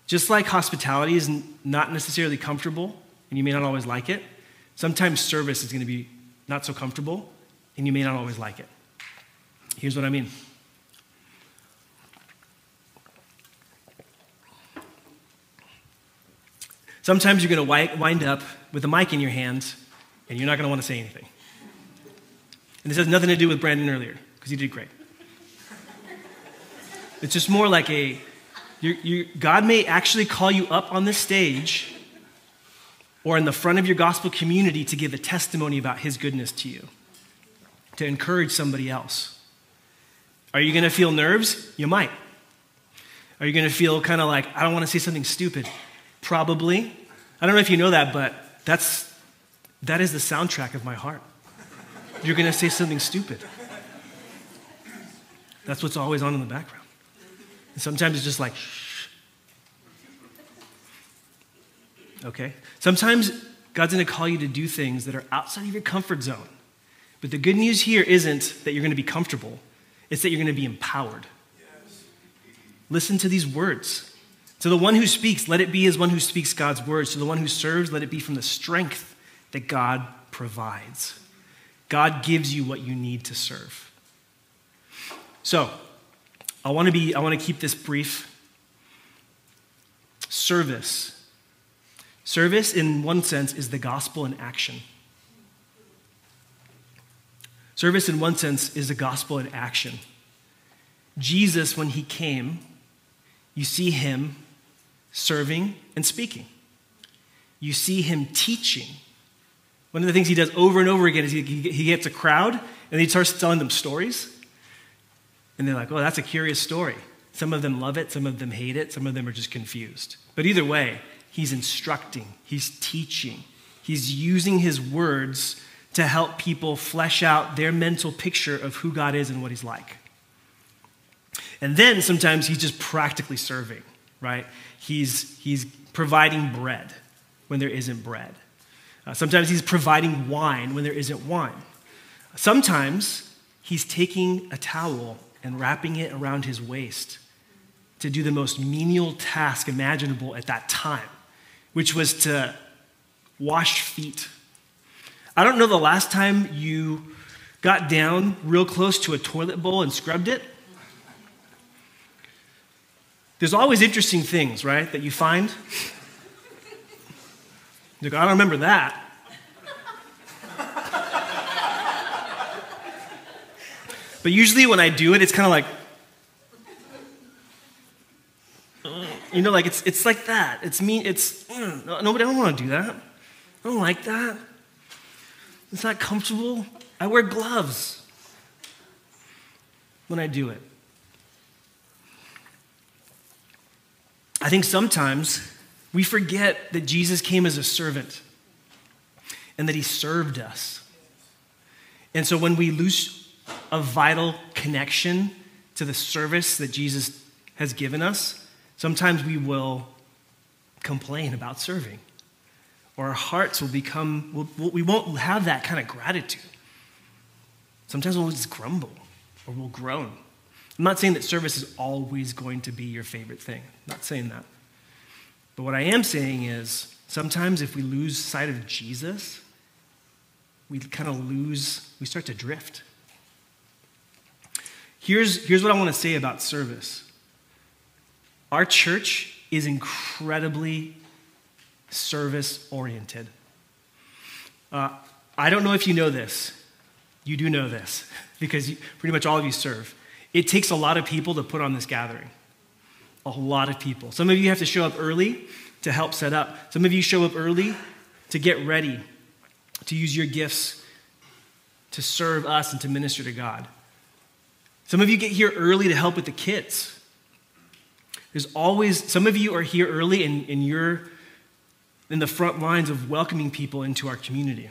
Just like hospitality is not necessarily comfortable, and you may not always like it, sometimes service is going to be not so comfortable, and you may not always like it. Here's what I mean. Sometimes you're going to wind up with a mic in your hands, and you're not going to want to say anything. And this has nothing to do with Brandon earlier, because he did great. It's just more like a you, you, God may actually call you up on the stage or in the front of your gospel community to give a testimony about his goodness to you, to encourage somebody else. Are you going to feel nerves? You might. Are you going to feel kind of like, I don't want to say something stupid? Probably. I don't know if you know that, but that's, that is the soundtrack of my heart. You're going to say something stupid. That's what's always on in the background. And sometimes it's just like, shh. Okay? Sometimes God's going to call you to do things that are outside of your comfort zone. But the good news here isn't that you're going to be comfortable, it's that you're going to be empowered. Yes. Listen to these words. To the one who speaks, let it be as one who speaks God's words. To the one who serves, let it be from the strength that God provides. God gives you what you need to serve. So, I want to be I want to keep this brief. Service. Service in one sense is the gospel in action. Service in one sense is the gospel in action. Jesus when he came, you see him serving and speaking. You see him teaching. One of the things he does over and over again is he, he gets a crowd and he starts telling them stories. And they're like, oh, that's a curious story. Some of them love it, some of them hate it, some of them are just confused. But either way, he's instructing, he's teaching, he's using his words to help people flesh out their mental picture of who God is and what He's like. And then sometimes He's just practically serving, right? He's, he's providing bread when there isn't bread. Uh, sometimes He's providing wine when there isn't wine. Sometimes He's taking a towel and wrapping it around His waist to do the most menial task imaginable at that time, which was to wash feet. I don't know the last time you got down real close to a toilet bowl and scrubbed it. There's always interesting things, right, that you find. Like, I don't remember that. But usually when I do it, it's kind of like, you know, like it's, it's like that. It's me, it's, mm, nobody, I don't want to do that. I don't like that. It's not comfortable. I wear gloves when I do it. I think sometimes we forget that Jesus came as a servant and that he served us. And so when we lose a vital connection to the service that Jesus has given us, sometimes we will complain about serving. Or our hearts will become, we'll, we won't have that kind of gratitude. Sometimes we'll just grumble or we'll groan. I'm not saying that service is always going to be your favorite thing. I'm not saying that. But what I am saying is sometimes if we lose sight of Jesus, we kind of lose, we start to drift. Here's, here's what I want to say about service our church is incredibly service oriented. Uh, I don't know if you know this. You do know this because you, pretty much all of you serve. It takes a lot of people to put on this gathering. A lot of people. Some of you have to show up early to help set up. Some of you show up early to get ready, to use your gifts to serve us and to minister to God. Some of you get here early to help with the kids. There's always, some of you are here early and, and you're in the front lines of welcoming people into our community.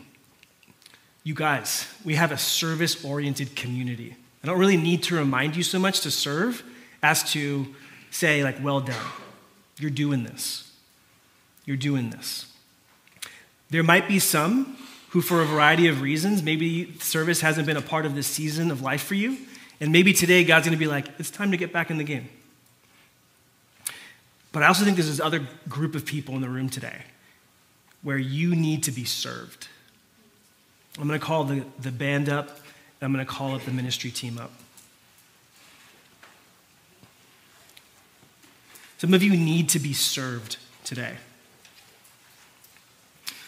You guys, we have a service oriented community. I don't really need to remind you so much to serve as to say, like, well done. You're doing this. You're doing this. There might be some who, for a variety of reasons, maybe service hasn't been a part of this season of life for you. And maybe today God's going to be like, it's time to get back in the game. But I also think there's this other group of people in the room today where you need to be served. I'm going to call the, the band up, I'm going to call up the ministry team up. Some of you need to be served today.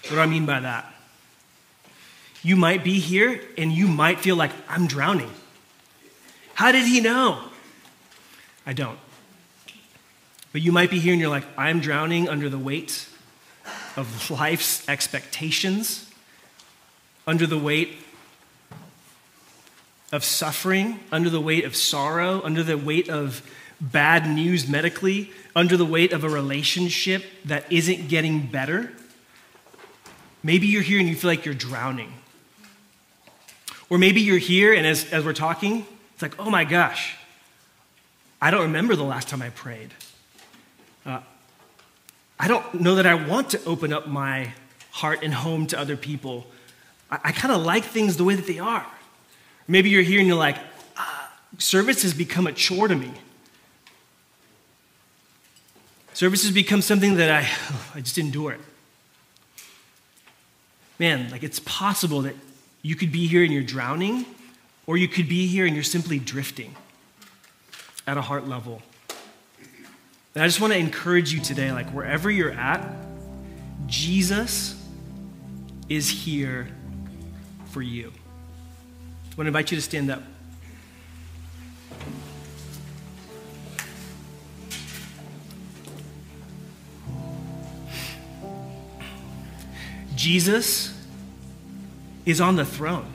What do I mean by that? You might be here and you might feel like, I'm drowning. How did he know? I don't. But you might be here and you're like, I'm drowning under the weight of life's expectations, under the weight of suffering, under the weight of sorrow, under the weight of bad news medically, under the weight of a relationship that isn't getting better. Maybe you're here and you feel like you're drowning. Or maybe you're here and as, as we're talking, it's like, oh my gosh, I don't remember the last time I prayed. Uh, I don't know that I want to open up my heart and home to other people. I, I kind of like things the way that they are. Maybe you're here and you're like, ah, service has become a chore to me. Service has become something that I, I just endure it. Man, like it's possible that you could be here and you're drowning, or you could be here and you're simply drifting at a heart level. And I just want to encourage you today, like wherever you're at, Jesus is here for you. I want to invite you to stand up. Jesus is on the throne.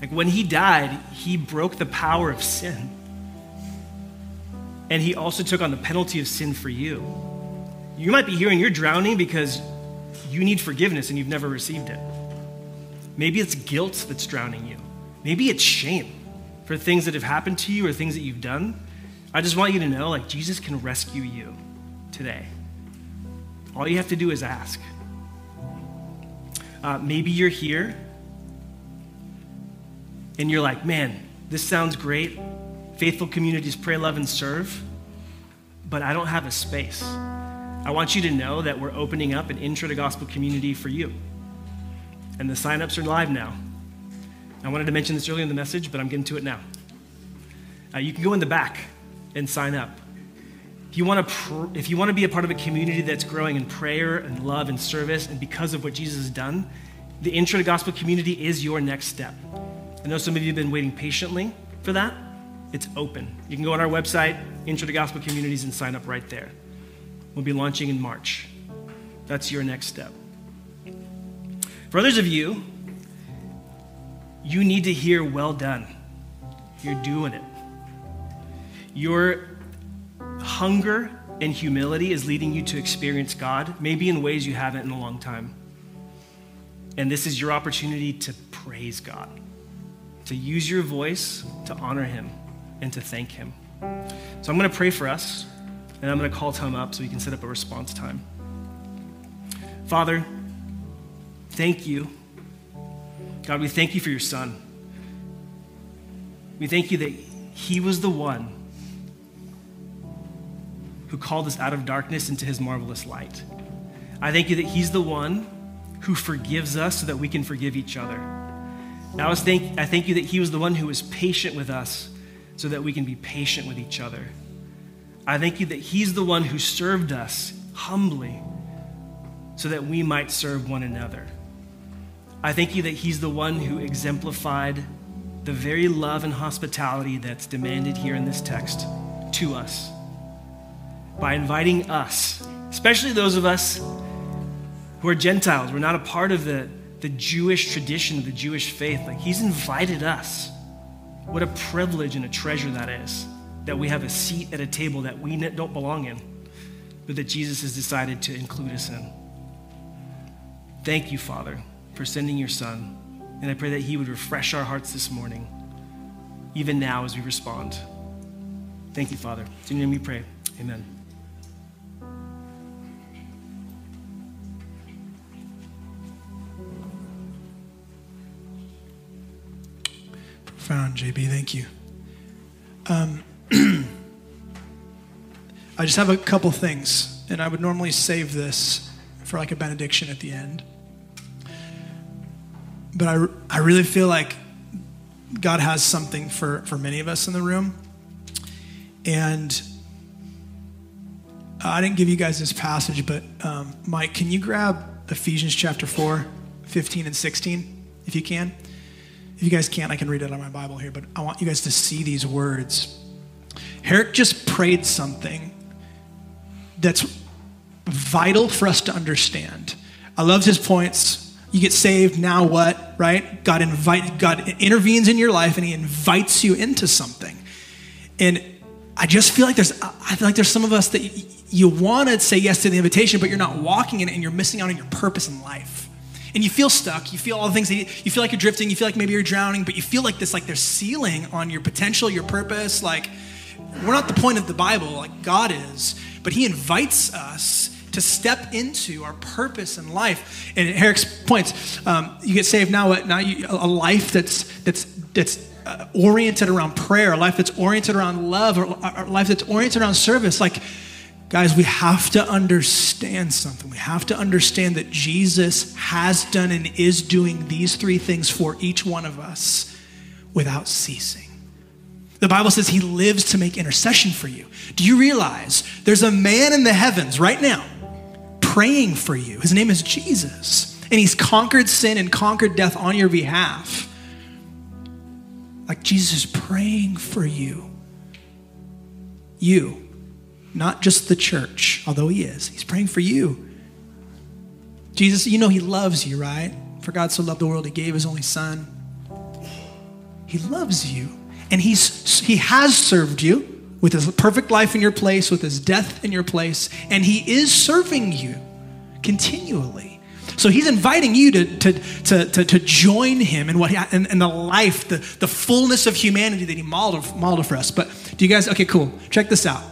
Like when he died, he broke the power of sin. And he also took on the penalty of sin for you. You might be hearing you're drowning because you need forgiveness and you've never received it. Maybe it's guilt that's drowning you. Maybe it's shame for things that have happened to you or things that you've done. I just want you to know like Jesus can rescue you today. All you have to do is ask. Uh, maybe you're here and you're like, man, this sounds great. Faithful communities pray, love, and serve, but I don't have a space. I want you to know that we're opening up an intro to gospel community for you. And the signups are live now. I wanted to mention this earlier in the message, but I'm getting to it now. Uh, you can go in the back and sign up. If you, want to pr- if you want to be a part of a community that's growing in prayer and love and service, and because of what Jesus has done, the intro to gospel community is your next step. I know some of you have been waiting patiently for that. It's open. You can go on our website, Intro to Gospel Communities, and sign up right there. We'll be launching in March. That's your next step. For others of you, you need to hear, well done. You're doing it. Your hunger and humility is leading you to experience God, maybe in ways you haven't in a long time. And this is your opportunity to praise God, to use your voice to honor Him and to thank Him. So I'm going to pray for us, and I'm going to call Tom up so we can set up a response time. Father, thank you. God, we thank you for your Son. We thank you that He was the one who called us out of darkness into His marvelous light. I thank you that He's the one who forgives us so that we can forgive each other. I, thank, I thank you that He was the one who was patient with us so that we can be patient with each other. I thank you that He's the one who served us humbly so that we might serve one another. I thank you that He's the one who exemplified the very love and hospitality that's demanded here in this text to us by inviting us, especially those of us who are Gentiles. We're not a part of the, the Jewish tradition, of the Jewish faith. Like, He's invited us. What a privilege and a treasure that is that we have a seat at a table that we don't belong in, but that Jesus has decided to include us in. Thank you, Father, for sending your Son. And I pray that He would refresh our hearts this morning, even now as we respond. Thank you, Father. In your name we pray. Amen. Profound, JB. Thank you. Um, I just have a couple things, and I would normally save this for like a benediction at the end. But I, I really feel like God has something for, for many of us in the room. And I didn't give you guys this passage, but um, Mike, can you grab Ephesians chapter 4, 15 and 16, if you can? If you guys can't, I can read it on my Bible here, but I want you guys to see these words. Jarek just prayed something that's vital for us to understand. I loved his points. You get saved, now what, right? God invite God intervenes in your life and he invites you into something. And I just feel like there's I feel like there's some of us that you want to say yes to the invitation, but you're not walking in it and you're missing out on your purpose in life. And you feel stuck. You feel all the things that you, you feel like you're drifting. You feel like maybe you're drowning, but you feel like this, like there's ceiling on your potential, your purpose. Like, we're not the point of the Bible, like God is, but He invites us to step into our purpose in life. And Jarek's points, um, you get saved now. Now? You, a life that's that's that's uh, oriented around prayer, a life that's oriented around love, or a life that's oriented around service. Like, guys, we have to understand something. We have to understand that Jesus has done and is doing these three things for each one of us without ceasing. The Bible says he lives to make intercession for you. Do you realize there's a man in the heavens right now praying for you? His name is Jesus. And he's conquered sin and conquered death on your behalf. Like Jesus is praying for you. You, not just the church, although he is. He's praying for you. Jesus, you know he loves you, right? For God so loved the world, he gave his only son. He loves you. And he's, he has served you with his perfect life in your place, with his death in your place, and he is serving you continually. So he's inviting you to, to, to, to, to join him in what in, in the life, the, the fullness of humanity that he modeled, modeled for us. But do you guys, okay, cool. Check this out.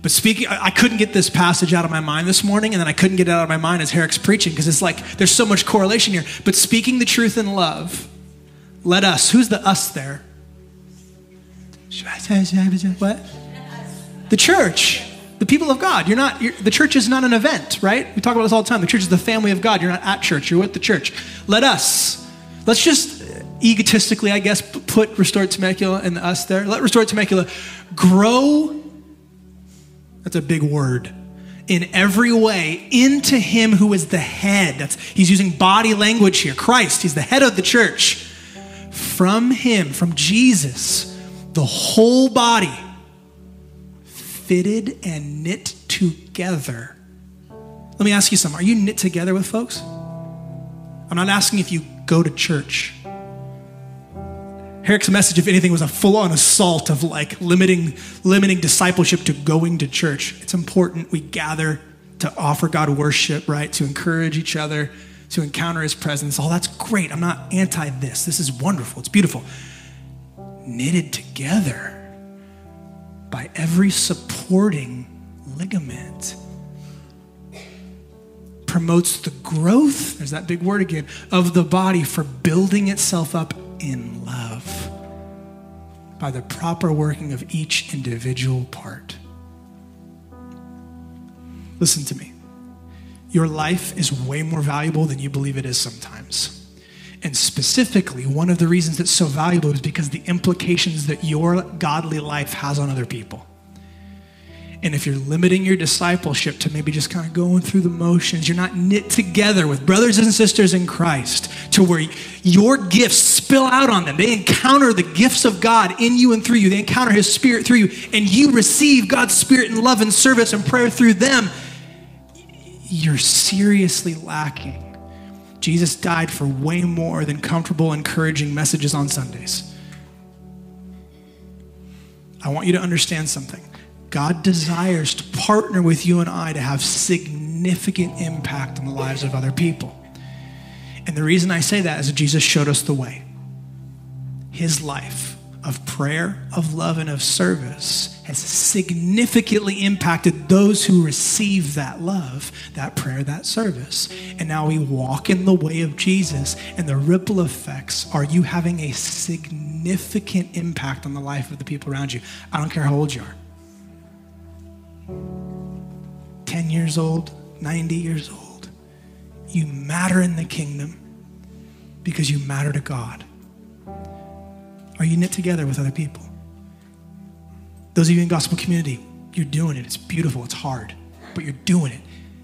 But speaking, I couldn't get this passage out of my mind this morning, and then I couldn't get it out of my mind as Jarek's preaching because it's like there's so much correlation here. But speaking the truth in love, let us, who's the us there? What? The church, the people of God. You're not, you're, the church is not an event, right? We talk about this all the time. The church is the family of God. You're not at church, you're with the church. Let us, let's just egotistically, I guess, put Restored Temecula and the us there. Let Restored Temecula grow that's a big word. In every way, into him who is the head. That's, he's using body language here. Christ, he's the head of the church. From him, from Jesus, the whole body, fitted and knit together. Let me ask you something. Are you knit together with folks? I'm not asking if you go to church. Jarek's message, if anything, was a full-on assault of like limiting, limiting discipleship to going to church. It's important we gather to offer God worship, right? To encourage each other, to encounter His presence. All that's great. I'm not anti this. This is wonderful. It's beautiful. Knitted together by every supporting ligament promotes the growth, there's that big word again, of the body for building itself up in love by the proper working of each individual part. Listen to me. Your life is way more valuable than you believe it is sometimes. And specifically, one of the reasons it's so valuable is because the implications that your godly life has on other people. And if you're limiting your discipleship to maybe just kind of going through the motions, you're not knit together with brothers and sisters in Christ to where your gifts spill out on them. They encounter the gifts of God in you and through you. They encounter His Spirit through you, and you receive God's Spirit and love and service and prayer through them. You're seriously lacking. Jesus died for way more than comfortable, encouraging messages on Sundays. I want you to understand something. God desires to partner with you and I to have significant impact on the lives of other people. And the reason I say that is that Jesus showed us the way. His life of prayer, of love, and of service has significantly impacted those who receive that love, that prayer, that service. And now we walk in the way of Jesus, and the ripple effects are you having a significant impact on the life of the people around you. I don't care how old you are. 10 years old, 90 years old. You matter in the kingdom because you matter to God. Are you knit together with other people? Those of you in gospel community, you're doing it. It's beautiful, it's hard, but you're doing it.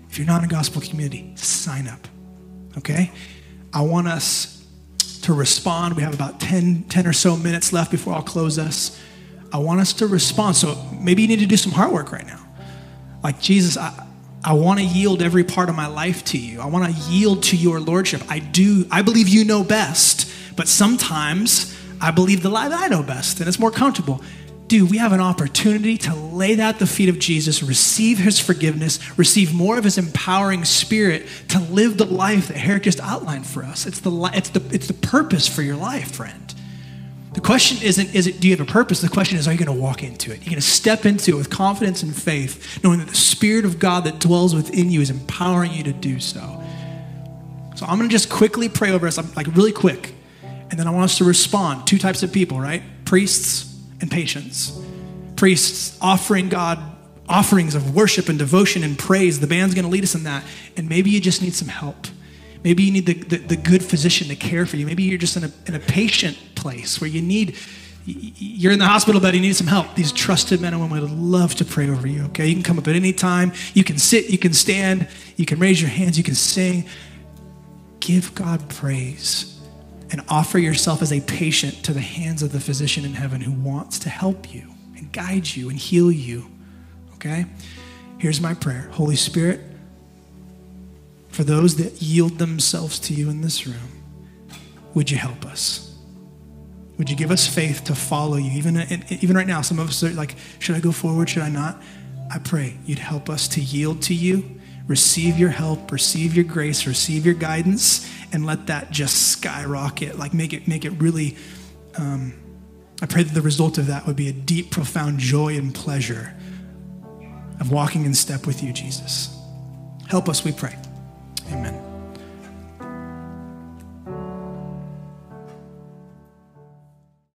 If you're not in gospel community, sign up. Okay? I want us to respond. We have about 10, 10 or so minutes left before I'll close us. I want us to respond. So maybe you need to do some hard work right now. Like, Jesus, I, I want to yield every part of my life to you. I want to yield to your lordship. I do. I believe you know best, but sometimes I believe the lie that I know best, and it's more comfortable. Dude, we have an opportunity to lay that at the feet of Jesus, receive his forgiveness, receive more of his empowering spirit to live the life that Jarek just outlined for us. It's the, it's the, it's the purpose for your life, friend. The question isn't, is it, do you have a purpose? The question is, are you going to walk into it? You're going to step into it with confidence and faith, knowing that the Spirit of God that dwells within you is empowering you to do so. So I'm going to just quickly pray over us, I'm like really quick. And then I want us to respond. Two types of people, right? Priests and patients. Priests offering God offerings of worship and devotion and praise. The band's going to lead us in that. And maybe you just need some help. Maybe you need the, the, the, good physician to care for you. Maybe you're just in a, in a patient place where you need, you're in the hospital bed, you need some help. These trusted men and women would love to pray over you, okay? You can come up at any time. You can sit, you can stand, you can raise your hands, you can sing. Give God praise and offer yourself as a patient to the hands of the physician in heaven who wants to help you and guide you and heal you, okay? Here's my prayer Holy Spirit, for those that yield themselves to you in this room, would you help us? Would you give us faith to follow you? Even, uh, even right now, some of us are like, should I go forward? Should I not? I pray you'd help us to yield to you, receive your help, receive your grace, receive your guidance, and let that just skyrocket. Like make it make it really. Um, I pray that the result of that would be a deep, profound joy and pleasure of walking in step with you, Jesus. Help us, we pray.